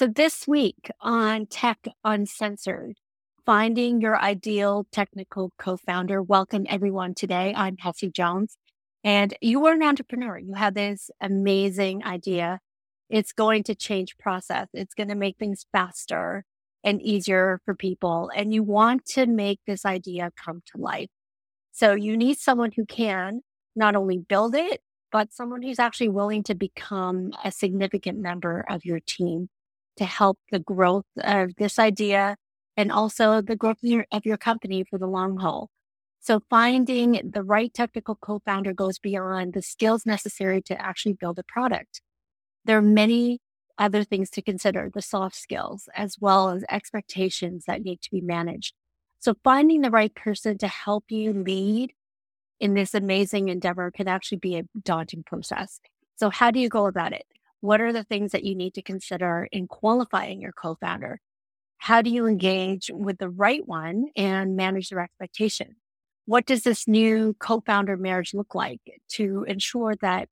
So this week on Tech Uncensored, finding your ideal technical co-founder. Welcome everyone today. I'm Hessie Jones and you are an entrepreneur. You have this amazing idea. It's going to change process. It's going to make things faster and easier for people. And you want to make this idea come to life. So you need someone who can not only build it, but someone who's actually willing to become a significant member of your team to help the growth of this idea and also the growth of your, of your company for the long haul. So finding the right technical co-founder goes beyond the skills necessary to actually build a product. There are many other things to consider, the soft skills, as well as expectations that need to be managed. So finding the right person to help you lead in this amazing endeavor can actually be a daunting process. So how do you go about it? What are the things that you need to consider in qualifying your co-founder? How do you engage with the right one and manage their expectations? What does this new co-founder marriage look like to ensure that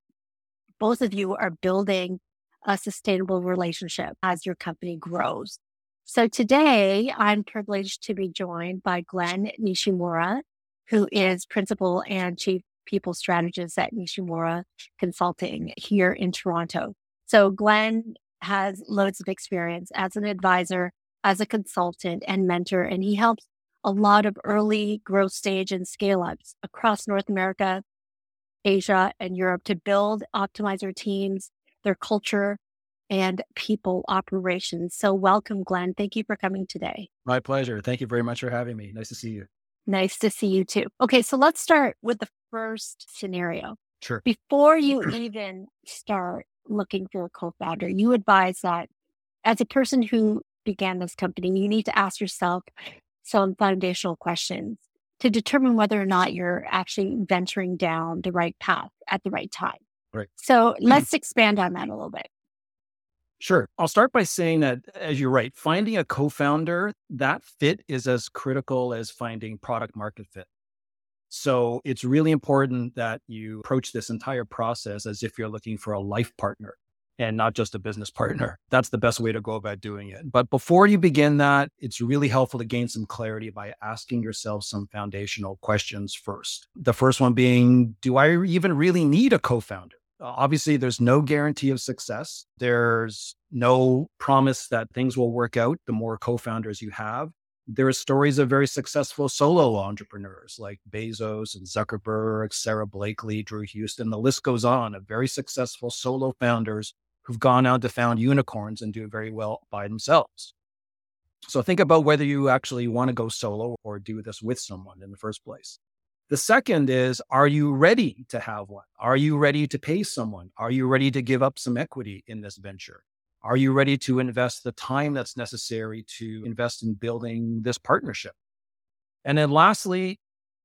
both of you are building a sustainable relationship as your company grows? So today I'm privileged to be joined by Glenn Nishimura, who is principal and chief people strategist at Nishimura Consulting here in Toronto. So Glenn has loads of experience as an advisor, as a consultant and mentor, and he helps a lot of early growth stage and scale ups across North America, Asia, and Europe to build optimizer teams, their culture, and people operations. So, welcome, Glenn. Thank you for coming today. My pleasure. Thank you very much for having me. Nice to see you. Nice to see you too. Okay, so let's start with the first scenario. Sure. Before you even start looking for a co founder, you advise that as a person who began this company, you need to ask yourself some foundational questions to determine whether or not you're actually venturing down the right path at the right time. Right. So mm-hmm. let's expand on that a little bit. Sure. I'll start by saying that, as you're right, finding a co founder, that fit is as critical as finding product market fit. So it's really important that you approach this entire process as if you're looking for a life partner and not just a business partner. That's the best way to go about doing it. But before you begin that, it's really helpful to gain some clarity by asking yourself some foundational questions first. The first one being Do I even really need a co founder? Uh, obviously, there's no guarantee of success. There's no promise that things will work out the more co founders you have. There are stories of very successful solo entrepreneurs like Bezos and Zuckerberg, Sara Blakely, Drew Houston. The list goes on of very successful solo founders who've gone out to found unicorns and do very well by themselves. So think about whether you actually want to go solo or do this with someone in the first place. The second is, are you ready to have one? Are you ready to pay someone? Are you ready to give up some equity in this venture? Are you ready to invest the time that's necessary to invest in building this partnership? And then lastly,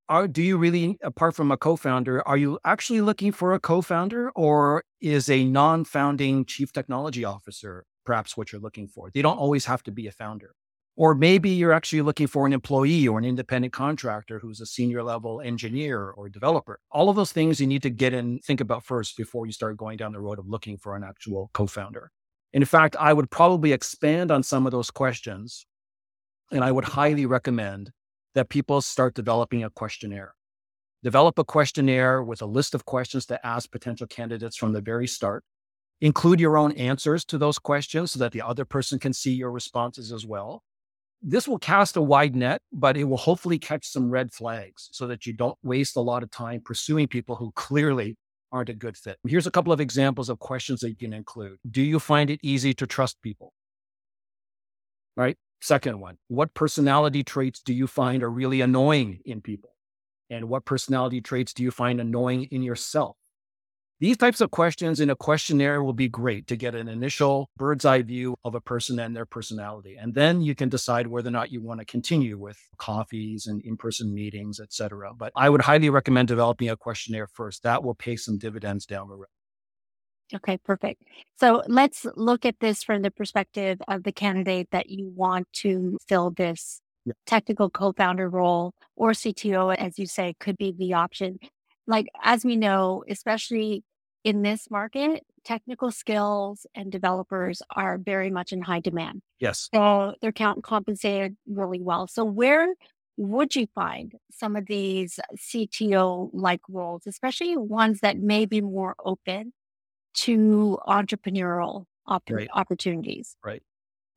are, do you really, apart from a co-founder, are you actually looking for a co-founder or is a non-founding chief technology officer perhaps what you're looking for? They don't always have to be a founder. Or maybe you're actually looking for an employee or an independent contractor who's a senior level engineer or developer. All of those things you need to get and think about first before you start going down the road of looking for an actual co-founder. In fact, I would probably expand on some of those questions and I would highly recommend that people start developing a questionnaire. Develop a questionnaire with a list of questions to ask potential candidates from the very start. Include your own answers to those questions so that the other person can see your responses as well. This will cast a wide net, but it will hopefully catch some red flags so that you don't waste a lot of time pursuing people who clearly aren't a good fit. Here's a couple of examples of questions that you can include. Do you find it easy to trust people? Right? Second one, what personality traits do you find are really annoying in people? And what personality traits do you find annoying in yourself? These types of questions in a questionnaire will be great to get an initial bird's eye view of a person and their personality. And then you can decide whether or not you want to continue with coffees and in-person meetings, et cetera. But I would highly recommend developing a questionnaire first. That will pay some dividends down the road. Okay, perfect. So let's look at this from the perspective of the candidate that you want to fill this yeah. technical co-founder role or CTO, as you say, could be the option. Like, as we know, especially in this market, technical skills and developers are very much in high demand. Yes. So they're count compensated really well. So where would you find some of these CTO like roles, especially ones that may be more open to entrepreneurial op- Right. opportunities? Right.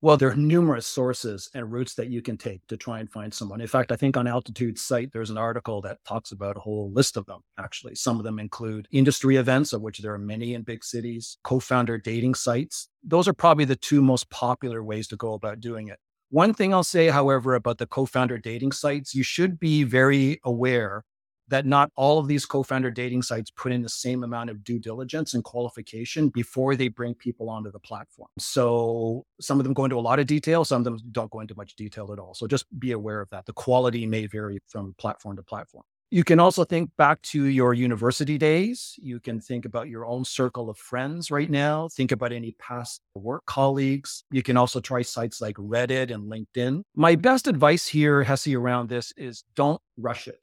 Well, there are numerous sources and routes that you can take to try and find someone. In fact, I think on Altitude's site, there's an article that talks about a whole list of them, actually. Some of them include industry events, of which there are many in big cities, co founder dating sites. Those are probably the two most popular ways to go about doing it. One thing I'll say, however, about the co founder dating sites, you should be very aware that not all of these co-founder dating sites put in the same amount of due diligence and qualification before they bring people onto the platform. So some of them go into a lot of detail, some of them don't go into much detail at all. So just be aware of that. The quality may vary from platform to platform. You can also think back to your university days. You can think about your own circle of friends right now. Think about any past work colleagues. You can also try sites like Reddit and LinkedIn. My best advice here, Hessie, around this is don't rush it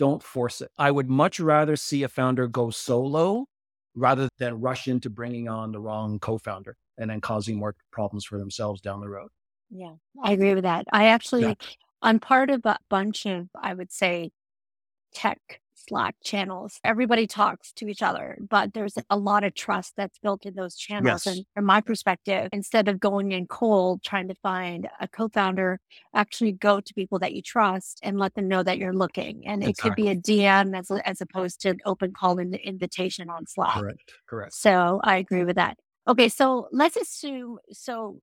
don't force it. I would much rather see a founder go solo rather than rush into bringing on the wrong co founder and then causing more problems for themselves down the road. Yeah, I agree with that. I actually, yeah. I'm part of a bunch of, I would say, tech Slack channels. Everybody talks to each other, but there's a lot of trust that's built in those channels. Yes. And from my perspective, instead of going in cold trying to find a co founder, actually go to people that you trust and let them know that you're looking. And exactly. it could be a DM as, as opposed to an open call in invitation on Slack. Correct. Correct. So I agree with that. Okay. So let's assume, so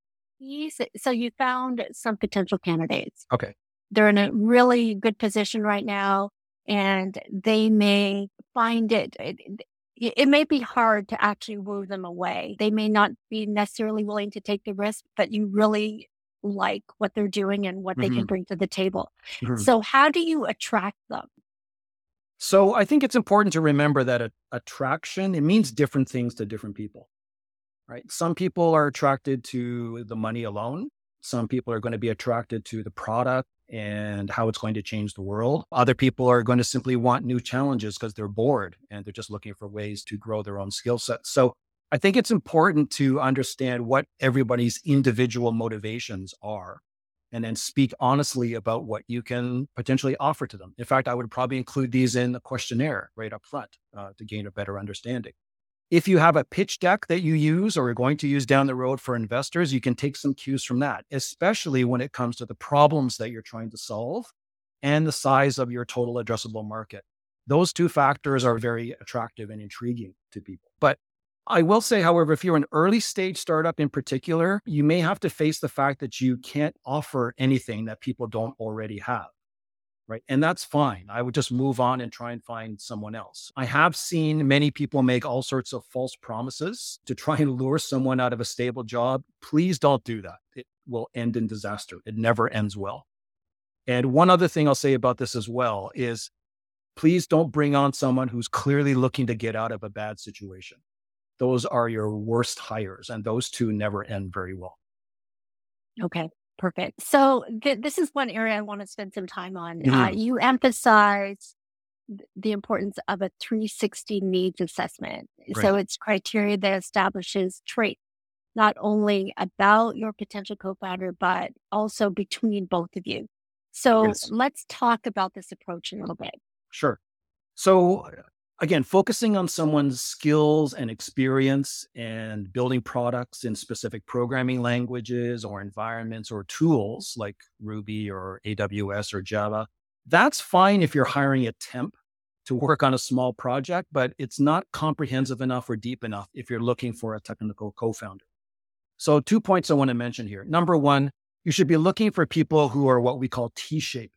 so you found some potential candidates. Okay. They're in a really good position right now and they may find it, it, it may be hard to actually woo them away. They may not be necessarily willing to take the risk, but you really like what they're doing and what mm-hmm. they can bring to the table. Mm-hmm. So, how do you attract them? So, I think it's important to remember that a, attraction it means different things to different people. Right? Some people are attracted to the money alone. Some people are going to be attracted to the product and how it's going to change the world. Other people are going to simply want new challenges because they're bored and they're just looking for ways to grow their own skill sets. So I think it's important to understand what everybody's individual motivations are and then speak honestly about what you can potentially offer to them. In fact, I would probably include these in the questionnaire right up front uh, to gain a better understanding. If you have a pitch deck that you use or are going to use down the road for investors, you can take some cues from that, especially when it comes to the problems that you're trying to solve and the size of your total addressable market. Those two factors are very attractive and intriguing to people. But I will say, however, if you're an early stage startup in particular, you may have to face the fact that you can't offer anything that people don't already have right? And that's fine. I would just move on and try and find someone else. I have seen many people make all sorts of false promises to try and lure someone out of a stable job. Please don't do that. It will end in disaster. It never ends well. And one other thing I'll say about this as well is please don't bring on someone who's clearly looking to get out of a bad situation. Those are your worst hires, and those two never end very well. Okay. Perfect. So th- this is one area I want to spend some time on. Mm-hmm. Uh, you emphasize the importance of a 360 needs assessment. Right. So it's criteria that establishes traits not only about your potential co-founder, but also between both of you. So yes. let's talk about this approach a little bit. Sure. So again, focusing on someone's skills and experience and building products in specific programming languages or environments or tools like Ruby or AWS or Java, that's fine if you're hiring a temp to work on a small project, but it's not comprehensive enough or deep enough if you're looking for a technical co founder. So, two points I want to mention here. Number one, you should be looking for people who are what we call T shaped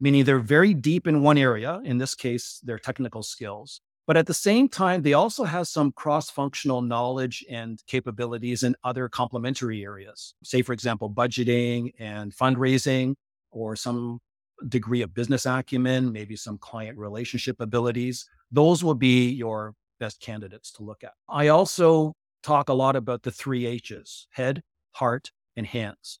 meaning they're very deep in one area, in this case, their technical skills. But at the same time, they also have some cross functional knowledge and capabilities in other complementary areas. Say, for example, budgeting and fundraising, or some degree of business acumen, maybe some client relationship abilities. Those will be your best candidates to look at. I also talk a lot about the three H's head, heart, and hands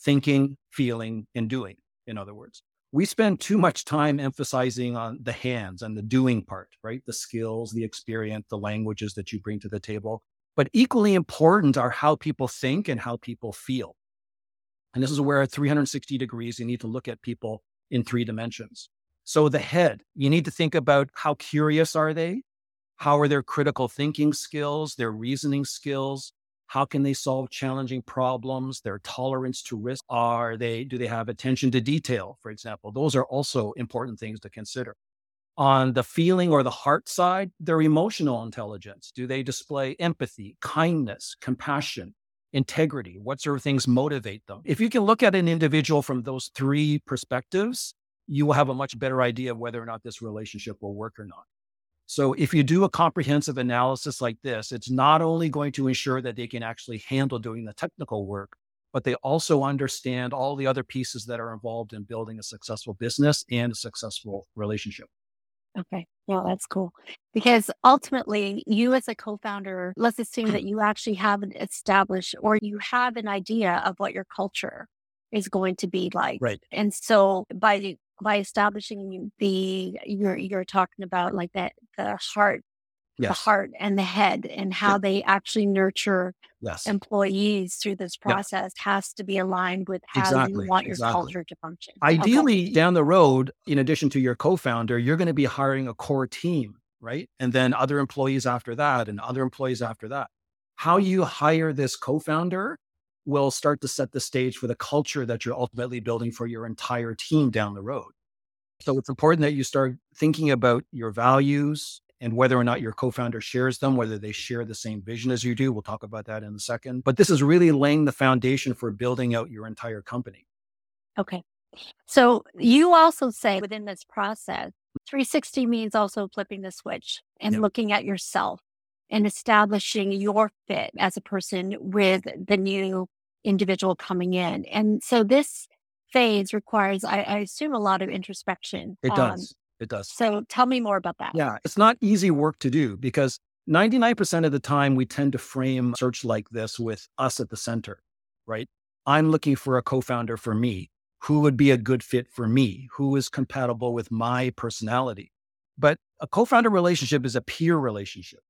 thinking, feeling, and doing, in other words. We spend too much time emphasizing on the hands and the doing part, right? The skills, the experience, the languages that you bring to the table. But equally important are how people think and how people feel. And this is where at 360 degrees, you need to look at people in three dimensions. So the head, you need to think about how curious are they? How are their critical thinking skills, their reasoning skills? How can they solve challenging problems? Their tolerance to risk. Are they, do they have attention to detail, for example? Those are also important things to consider. On the feeling or the heart side, their emotional intelligence. Do they display empathy, kindness, compassion, integrity? What sort of things motivate them? If you can look at an individual from those three perspectives, you will have a much better idea of whether or not this relationship will work or not. So if you do a comprehensive analysis like this, it's not only going to ensure that they can actually handle doing the technical work, but they also understand all the other pieces that are involved in building a successful business and a successful relationship. Okay. Well, that's cool. Because ultimately, you as a co founder, let's assume that you actually have an established or you have an idea of what your culture is going to be like. Right. And so by by establishing the you're you're talking about like that the heart yes. the heart and the head and how yeah. they actually nurture yes. employees through this process yeah. has to be aligned with how exactly. you want your exactly. culture to function. Ideally, okay. down the road, in addition to your co-founder, you're going to be hiring a core team, right? And then other employees after that and other employees after that. How you hire this co-founder will start to set the stage for the culture that you're ultimately building for your entire team down the road. So it's important that you start thinking about your values and whether or not your co-founder shares them, whether they share the same vision as you do. We'll talk about that in a second. But this is really laying the foundation for building out your entire company. Okay. So you also say within this process, 360 means also flipping the switch and yep. looking at yourself and establishing your fit as a person with the new individual coming in. And so this phase requires, I, I assume, a lot of introspection. It um, does. It does. So tell me more about that. Yeah, it's not easy work to do because 99% of the time we tend to frame search like this with us at the center, right? I'm looking for a co founder for me. Who would be a good fit for me? Who is compatible with my personality? But a co founder relationship is a peer relationship.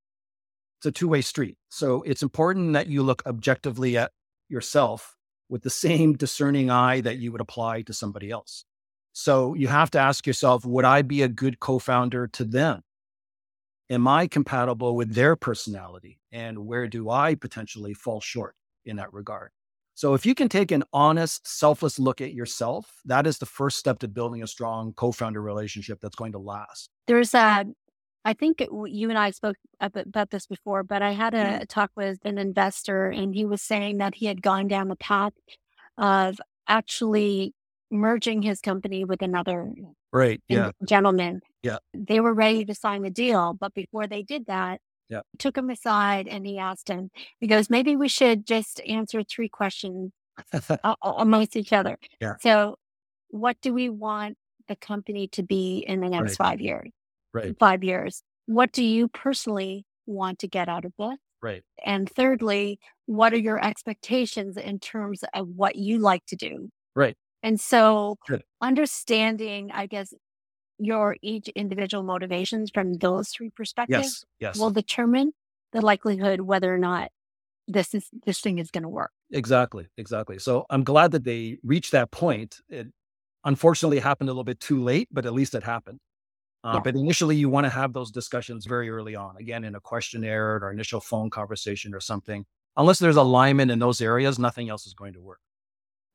It's a two way street. So it's important that you look objectively at yourself with the same discerning eye that you would apply to somebody else. So you have to ask yourself, would I be a good co founder to them? Am I compatible with their personality? And where do I potentially fall short in that regard? So if you can take an honest, selfless look at yourself, that is the first step to building a strong co-founder relationship that's going to last. There's a I think it, you and I spoke about this before, but I had a, mm-hmm. talk with an investor and he was saying that he had gone down the path of actually merging his company with another right yeah. gentleman. Yeah. They were ready to sign the deal but before they did that yeah. took him aside and he asked him he goes maybe we should just answer three questions amongst each other. Yeah. So what do we want the company to be in the next right. five years right. five years. What do you personally want to get out of this? Right. And thirdly, what are your expectations in terms of what you like to do? Right. And so Good. understanding, I guess, your each individual motivations from those three perspectives yes, yes. will determine the likelihood whether or not this is this thing is going to work. Exactly, exactly. So I'm glad that they reached that point. It unfortunately happened a little bit too late, but at least it happened. Uh. But initially, you want to have those discussions very early on, again, in a questionnaire or initial phone conversation or something. Unless there's alignment in those areas, nothing else is going to work.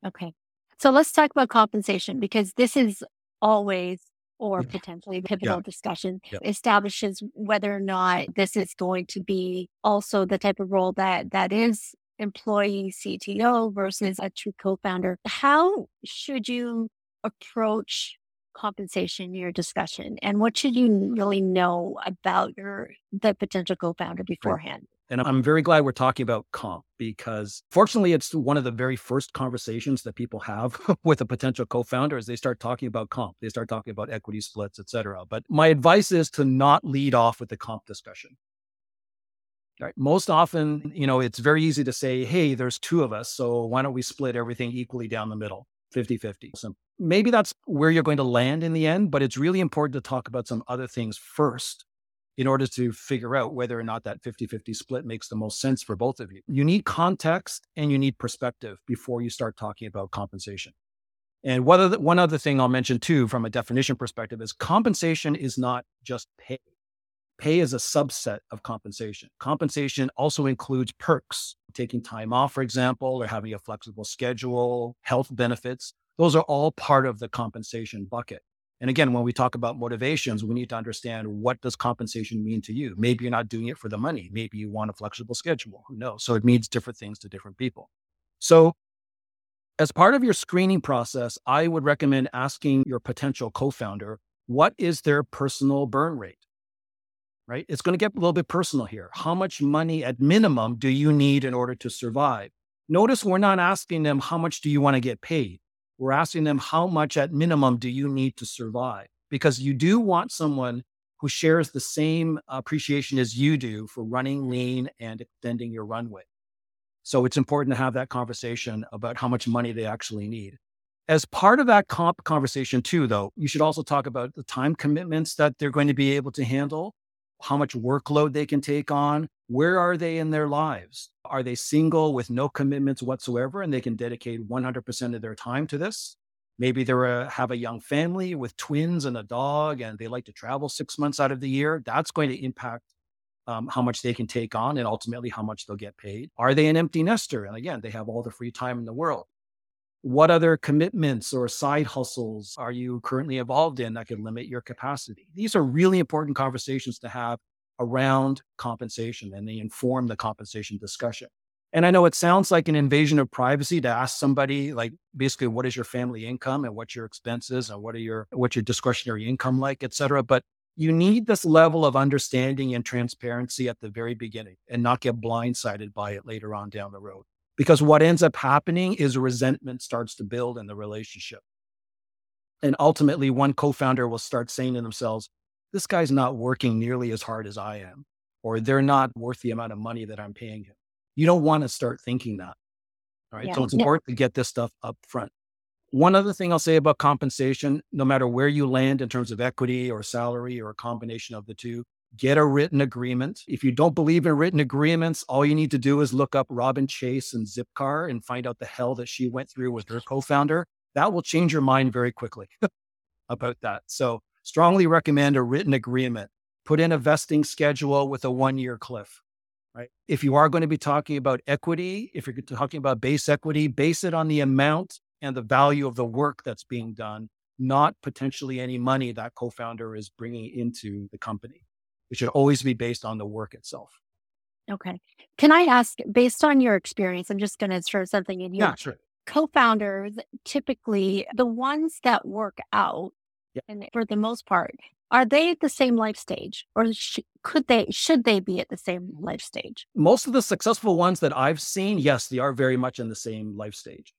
Okay. So let's talk about compensation because this is always or potentially pivotal yeah. discussion yeah. establishes whether or not this is going to be also the type of role that that is employee CTO versus a true co-founder. How should you approach compensation in your discussion and what should you really know about your the potential co-founder beforehand right. And I'm very glad we're talking about comp because fortunately, it's one of the very first conversations that people have with a potential co-founder as they start talking about comp. They start talking about equity splits, et cetera. But my advice is to not lead off with the comp discussion. Right. Most often, you know, it's very easy to say, hey, there's two of us. So why don't we split everything equally down the middle? 50 50. So maybe that's where you're going to land in the end, but it's really important to talk about some other things first in order to figure out whether or not that 50 50 split makes the most sense for both of you. You need context and you need perspective before you start talking about compensation. And one other, one other thing I'll mention too, from a definition perspective, is compensation is not just pay. Pay is a subset of compensation. Compensation also includes perks, taking time off, for example, or having a flexible schedule, health benefits. Those are all part of the compensation bucket. And again, when we talk about motivations, we need to understand what does compensation mean to you? Maybe you're not doing it for the money. Maybe you want a flexible schedule. Who knows? So it means different things to different people. So as part of your screening process, I would recommend asking your potential co-founder, what is their personal burn rate? Right? It's going to get a little bit personal here. How much money at minimum do you need in order to survive? Notice we're not asking them, how much do you want to get paid? We're asking them, how much at minimum do you need to survive? Because you do want someone who shares the same appreciation as you do for running lean and extending your runway. So it's important to have that conversation about how much money they actually need. As part of that comp conversation, too, though, you should also talk about the time commitments that they're going to be able to handle how much workload they can take on. Where are they in their lives? Are they single with no commitments whatsoever and they can dedicate 100% of their time to this? Maybe they have a young family with twins and a dog and they like to travel six months out of the year. That's going to impact um, how much they can take on and ultimately how much they'll get paid. Are they an empty nester? And again, they have all the free time in the world. What other commitments or side hustles are you currently involved in that could limit your capacity? These are really important conversations to have around compensation and they inform the compensation discussion. And I know it sounds like an invasion of privacy to ask somebody like basically what is your family income and what's your expenses and what are your what's your discretionary income like, et cetera. But you need this level of understanding and transparency at the very beginning and not get blindsided by it later on down the road. Because what ends up happening is resentment starts to build in the relationship. And ultimately, one co founder will start saying to themselves, this guy's not working nearly as hard as I am, or they're not worth the amount of money that I'm paying him. You don't want to start thinking that. All right. Yeah. So it's important to get this stuff up front. One other thing I'll say about compensation no matter where you land in terms of equity or salary or a combination of the two, get a written agreement. If you don't believe in written agreements, all you need to do is look up Robin Chase and Zipcar and find out the hell that she went through with her co founder. That will change your mind very quickly about that. So, strongly recommend a written agreement. Put in a vesting schedule with a one year cliff. Right. If you are going to be talking about equity, if you're talking about base equity, base it on the amount and the value of the work that's being done, not potentially any money that co founder is bringing into the company. It should always be based on the work itself. Okay. Can I ask, based on your experience, I'm just going to throw something in here. Yeah, sure. Co-founders, typically the ones that work out, and for the most part, are they at the same life stage, or sh- could they, should they be at the same life stage? Most of the successful ones that I've seen, yes, they are very much in the same life stage,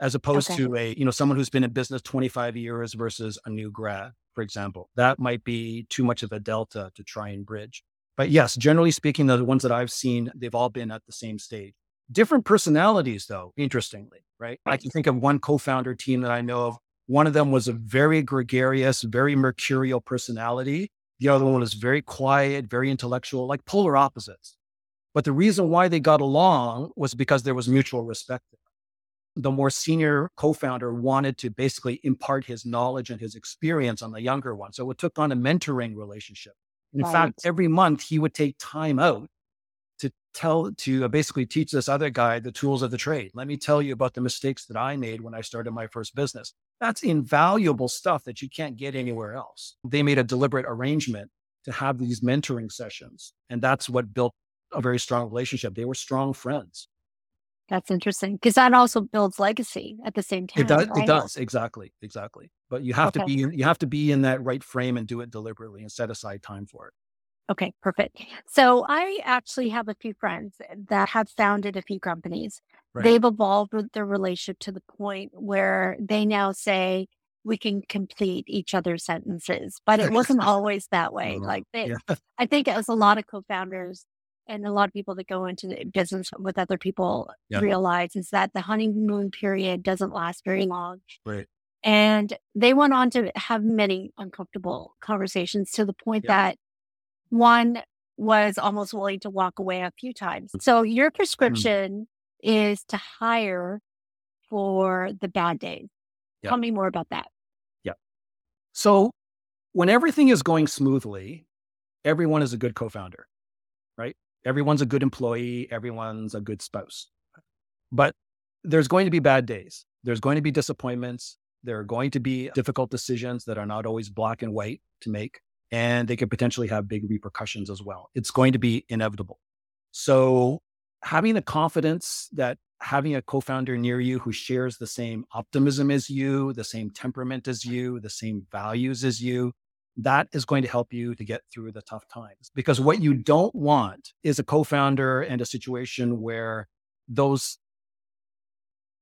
as opposed okay. to a you know someone who's been in business 25 years versus a new grad for example. That might be too much of a delta to try and bridge. But yes, generally speaking, the ones that I've seen, they've all been at the same stage. Different personalities, though, interestingly, right? I can think of one co founder team that I know of. One of them was a very gregarious, very mercurial personality. The other one was very quiet, very intellectual, like polar opposites. But the reason why they got along was because there was mutual respect the more senior co-founder wanted to basically impart his knowledge and his experience on the younger one. So it took on a mentoring relationship. In right. fact, every month he would take time out to tell, to uh, basically teach this other guy the tools of the trade. Let me tell you about the mistakes that I made when I started my first business. That's invaluable stuff that you can't get anywhere else. They made a deliberate arrangement to have these mentoring sessions. And that's what built a very strong relationship. They were strong friends. That's interesting because that also builds legacy at the same time. It does. Right? It does exactly, exactly. But you have okay. to be you have to be in that right frame and do it deliberately and set aside time for it. Okay, perfect. So I actually have a few friends that have founded a few companies. Right. They've evolved with their relationship to the point where they now say we can complete each other's sentences, but it wasn't always that way. Like they, yeah. I think it was a lot of co-founders and a lot of people that go into the business with other people yeah. realize is that the honeymoon period doesn't last very long. Right. And they went on to have many uncomfortable conversations to the point yeah. that one was almost willing to walk away a few times. So your mm. prescription mm. is to hire for the bad days. Yeah. Tell me more about that. Yeah. So when everything is going smoothly, everyone is a good co-founder, right? Everyone's a good employee, everyone's a good spouse. But there's going to be bad days. There's going to be disappointments. There are going to be difficult decisions that are not always black and white to make, and they could potentially have big repercussions as well. It's going to be inevitable. So, having the confidence that having a co founder near you who shares the same optimism as you, the same temperament as you, the same values as you, that is going to help you to get through the tough times. Because what you don't want is a co-founder and a situation where those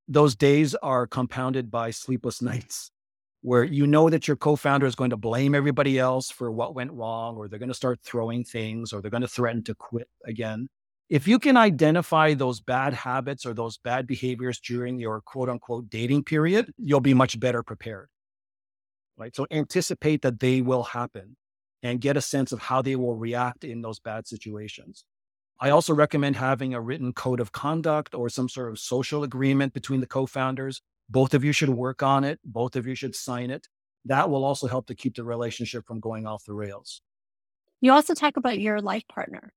those days are compounded by sleepless nights where you know that your co-founder is going to blame everybody else for what went wrong or they're going to start throwing things or they're going to threaten to quit again. If you can identify those bad habits or those bad behaviors during your quote unquote dating period, you'll be much better prepared right? So anticipate that they will happen and get a sense of how they will react in those bad situations. I also recommend having a written code of conduct or some sort of social agreement between the co founders. Both of you should work on it, both of you should sign it. That will also help to keep the relationship from going off the rails. You also talk about your life partner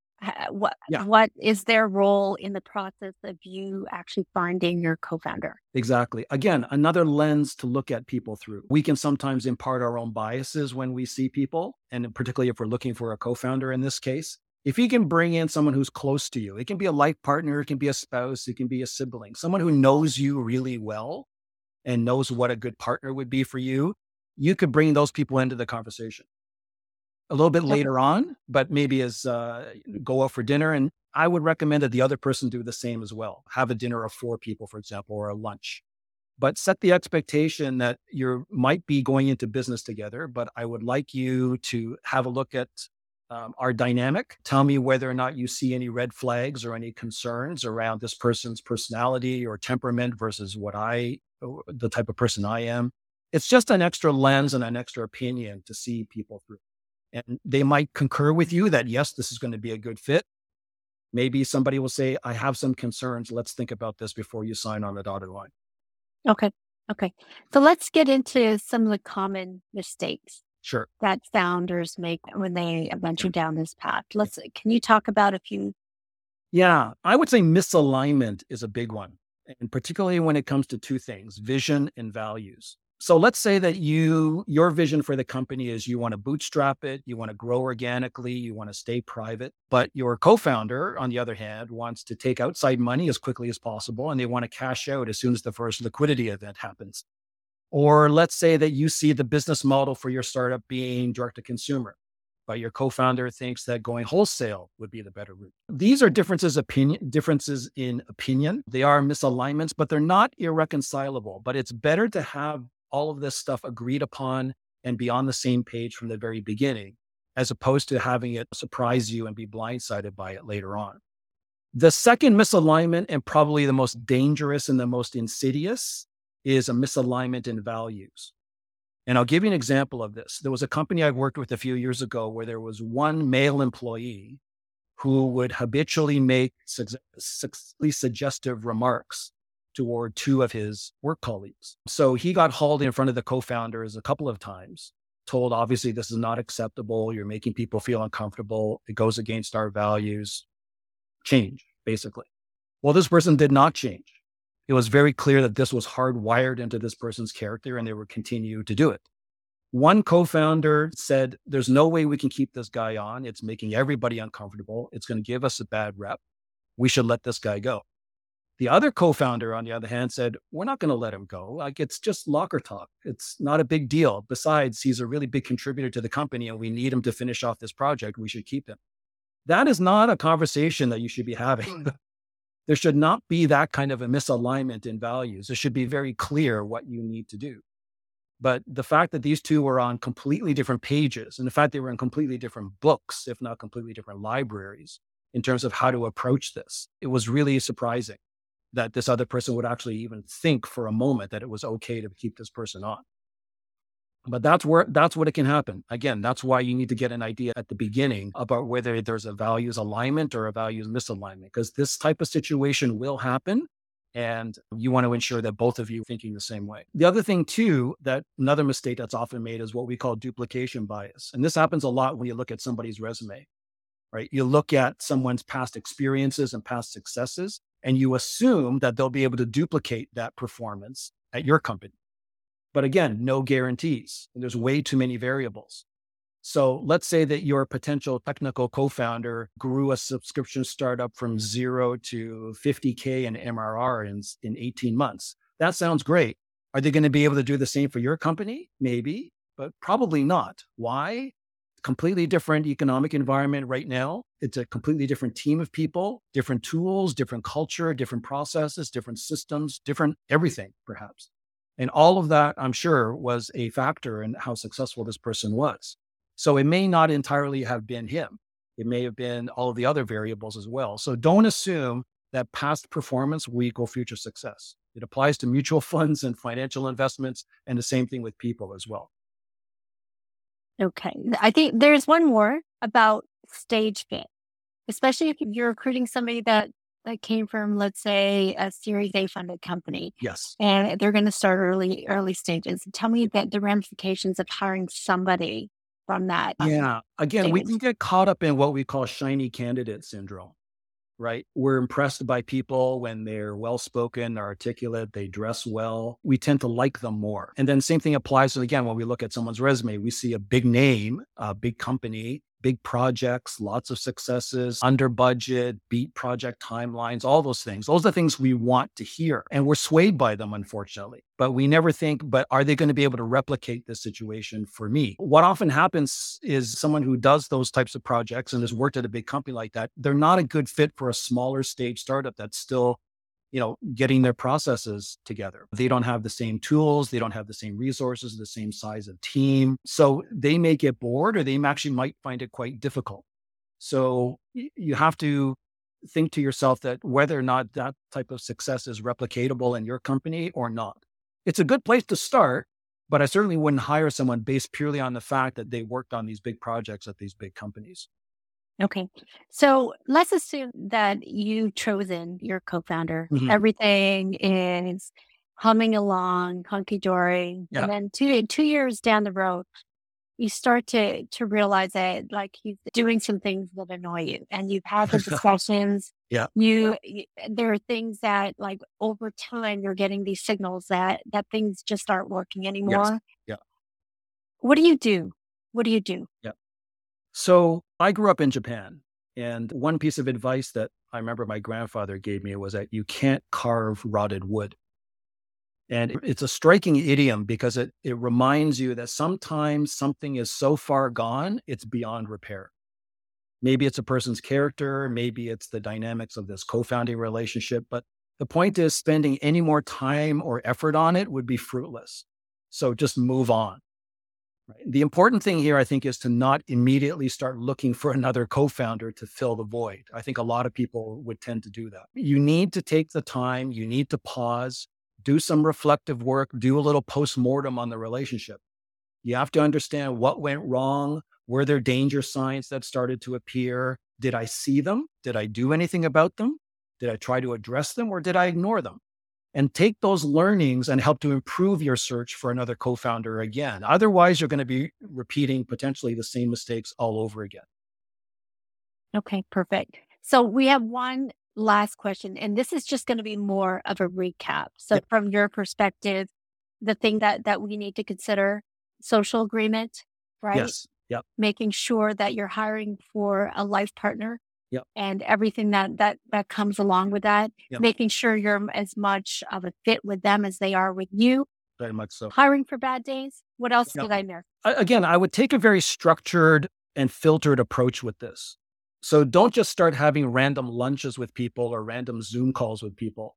what yeah. what is their role in the process of you actually finding your co-founder? Exactly. Again another lens to look at people through. We can sometimes impart our own biases when we see people and particularly if we're looking for a co-founder in this case. If you can bring in someone who's close to you it can be a life partner it can be a spouse it can be a sibling someone who knows you really well and knows what a good partner would be for you you could bring those people into the conversation a little bit later on, but maybe as uh, go out for dinner. And I would recommend that the other person do the same as well. Have a dinner of four people, for example, or a lunch. But set the expectation that you might be going into business together. But I would like you to have a look at um, our dynamic. Tell me whether or not you see any red flags or any concerns around this person's personality or temperament versus what I, the type of person I am. It's just an extra lens and an extra opinion to see people through and they might concur with you that yes, this is going to be a good fit. Maybe somebody will say, I have some concerns. Let's think about this before you sign on the dotted line. Okay. Okay. So let's get into some of the common mistakes sure that founders make when they venture down this path. Let's can you talk about a few? Yeah, I would say misalignment is a big one. And particularly when it comes to two things, vision and values. So let's say that you your vision for the company is you want to bootstrap it, you want to grow organically, you want to stay private, but your co-founder on the other hand wants to take outside money as quickly as possible and they want to cash out as soon as the first liquidity event happens. Or let's say that you see the business model for your startup being direct to consumer, but your co-founder thinks that going wholesale would be the better route. These are differences opinion differences in opinion. They are misalignments, but they're not irreconcilable. But it's better to have all of this stuff agreed upon and be on the same page from the very beginning, as opposed to having it surprise you and be blindsided by it later on. The second misalignment, and probably the most dangerous and the most insidious, is a misalignment in values. And I'll give you an example of this. There was a company I worked with a few years ago where there was one male employee who would habitually make su- su- suggestive remarks toward two of his work colleagues. So he got hauled in front of the co founders a couple of times, told, obviously, this is not acceptable. You're making people feel uncomfortable. It goes against our values. Change, basically. Well, this person did not change. It was very clear that this was hardwired into this person's character and they would continue to do it. One co founder said, There's no way we can keep this guy on. It's making everybody uncomfortable. It's going to give us a bad rep. We should let this guy go. The other co-founder, on the other hand, said, "We're not going to let him go. Like it's just locker talk. It's not a big deal. Besides, he's a really big contributor to the company, and we need him to finish off this project. We should keep him." That is not a conversation that you should be having. Hmm. there should not be that kind of a misalignment in values. It should be very clear what you need to do. But the fact that these two were on completely different pages, and the fact they were in completely different books, if not completely different libraries, in terms of how to approach this. It was really surprising that this other person would actually even think for a moment that it was okay to keep this person on. But that's where that's what it can happen. Again, that's why you need to get an idea at the beginning about whether there's a values alignment or a values misalignment, because this type of situation will happen. And you want to ensure that both of you are thinking the same way. The other thing, too, that another mistake that's often made is what we call duplication bias. And this happens a lot when you look at somebody's resume, right? You look at someone's past experiences and past successes, and you assume that they'll be able to duplicate that performance at your company. But again, no guarantees. And there's way too many variables. So let's say that your potential technical co-founder grew a subscription startup from zero to 50K in MRR in, in 18 months. That sounds great. Are they going to be able to do the same for your company? Maybe, but probably not. Why? Completely different economic environment right now. It's a completely different team of people, different tools, different culture, different processes, different systems, different everything, perhaps. And all of that, I'm sure, was a factor in how successful this person was. So it may not entirely have been him. It may have been all of the other variables as well. So don't assume that past performance will equal future success. It applies to mutual funds and financial investments, and the same thing with people as well. Okay. I think there's one more about stage fit, especially if you're recruiting somebody that that came from, let's say, a Series A funded company. Yes. And they're going to start early, early stages. Tell me that the ramifications of hiring somebody from that. Um, yeah. Again, we can get caught up in what we call shiny candidate syndrome, right? We're impressed by people when they're well spoken, articulate, they dress well. We tend to like them more. And then same thing applies again when we look at someone's resume. We see a big name, a big company, big projects, lots of successes, under budget, beat project timelines, all those things. Those are the things we want to hear. And we're swayed by them, unfortunately. But we never think, but are they going to be able to replicate this situation for me? What often happens is someone who does those types of projects and has worked at a big company like that, they're not a good fit for a smaller stage startup that's still you know, getting their processes together. They don't have the same tools, they don't have the same resources, the same size of team. So they may get bored or they actually might find it quite difficult. So you have to think to yourself that whether or not that type of success is replicatable in your company or not. It's a good place to start, but I certainly wouldn't hire someone based purely on the fact that they worked on these big projects at these big companies. Okay. So let's assume that you've chosen your co-founder. Mhm. Everything is humming along, hunky dory. Yeah. And then two two years down the road, you start to to realize that like he's doing some things that annoy you. And you've had the discussions. Yeah. You, you there are things that like over time you're getting these signals that that things just aren't working anymore. Yeah. What do you do? What do you do? Yeah. So I grew up in Japan. And one piece of advice that I remember my grandfather gave me was that you can't carve rotted wood. And it's a striking idiom because it, it reminds you that sometimes something is so far gone, it's beyond repair. Maybe it's a person's character, maybe it's the dynamics of this co founding relationship. But the point is, spending any more time or effort on it would be fruitless. So just move on. The important thing here, I think, is to not immediately start looking for another co founder to fill the void. I think a lot of people would tend to do that. You need to take the time, you need to pause, do some reflective work, do a little post mortem on the relationship. You have to understand what went wrong. Were there danger signs that started to appear? Did I see them? Did I do anything about them? Did I try to address them or did I ignore them? And take those learnings and help to improve your search for another co founder again. Otherwise, you're going to be repeating potentially the same mistakes all over again. Okay, perfect. So we have one last question, and this is just going to be more of a recap. So, Yep. from your perspective, the thing that that we need to consider social agreement, right? Yes. Yep. Making sure that you're hiring for a life partner. Yep. And everything that that that comes along with that, Yep. making sure you're as much of a fit with them as they are with you. Very much so. Hiring for bad days. What else Yep. did I miss? Again, I would take a very structured and filtered approach with this. So don't just start having random lunches with people or random Zoom calls with people.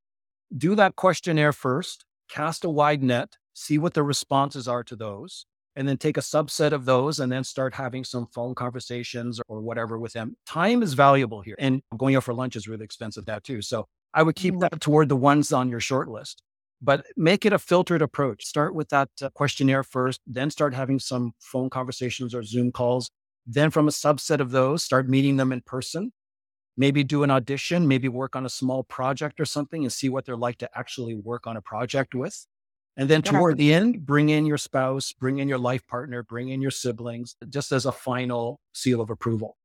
Do that questionnaire first, cast a wide net, see what the responses are to those, and then take a subset of those and then start having some phone conversations or whatever with them. Time is valuable here. And going out for lunch is really expensive that too. So I would keep that toward the ones on your short list, but make it a filtered approach. Start with that uh, questionnaire first, then start having some phone conversations or Zoom calls. Then from a subset of those, start meeting them in person. Maybe do an audition, maybe work on a small project or something and see what they're like to actually work on a project with. And then toward the end, bring in your spouse, bring in your life partner, bring in your siblings, just as a final seal of approval.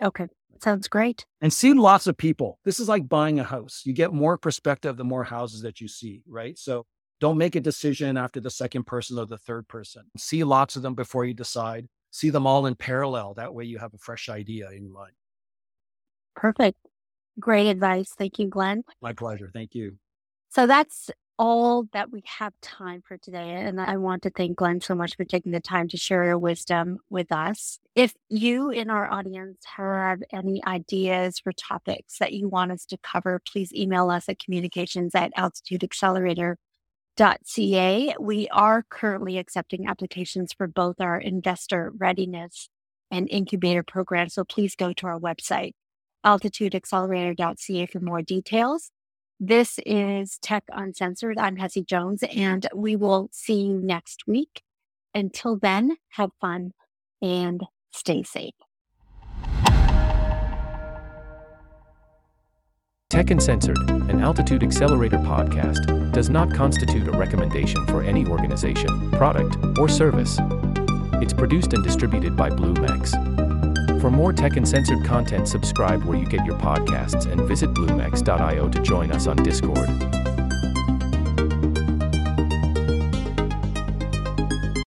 Okay. Sounds great. And see lots of people. This is like buying a house. You get more perspective the more houses that you see, right? So don't make a decision after the second person or the third person. See lots of them before you decide. See them all in parallel. That way you have a fresh idea in mind. Perfect. Great advice. Thank you, Glenn. My pleasure. Thank you. So that's all that we have time for today. And I want to thank Glenn so much for taking the time to share your wisdom with us. If you in our audience have any ideas for topics that you want us to cover, please email us at communications at altitudeaccelerator.ca. We are currently accepting applications for both our investor readiness and incubator program. So please go to our website, altitudeaccelerator.ca for more details. This is Tech Uncensored. I'm Hessie Jones, and we will see you next week. Until then, have fun and stay safe. Tech Uncensored, an Altitude Accelerator podcast, does not constitute a recommendation for any organization, product, or service. It's produced and distributed by BlueMex. For more tech uncensored content, subscribe where you get your podcasts and visit bluemex.io to join us on Discord.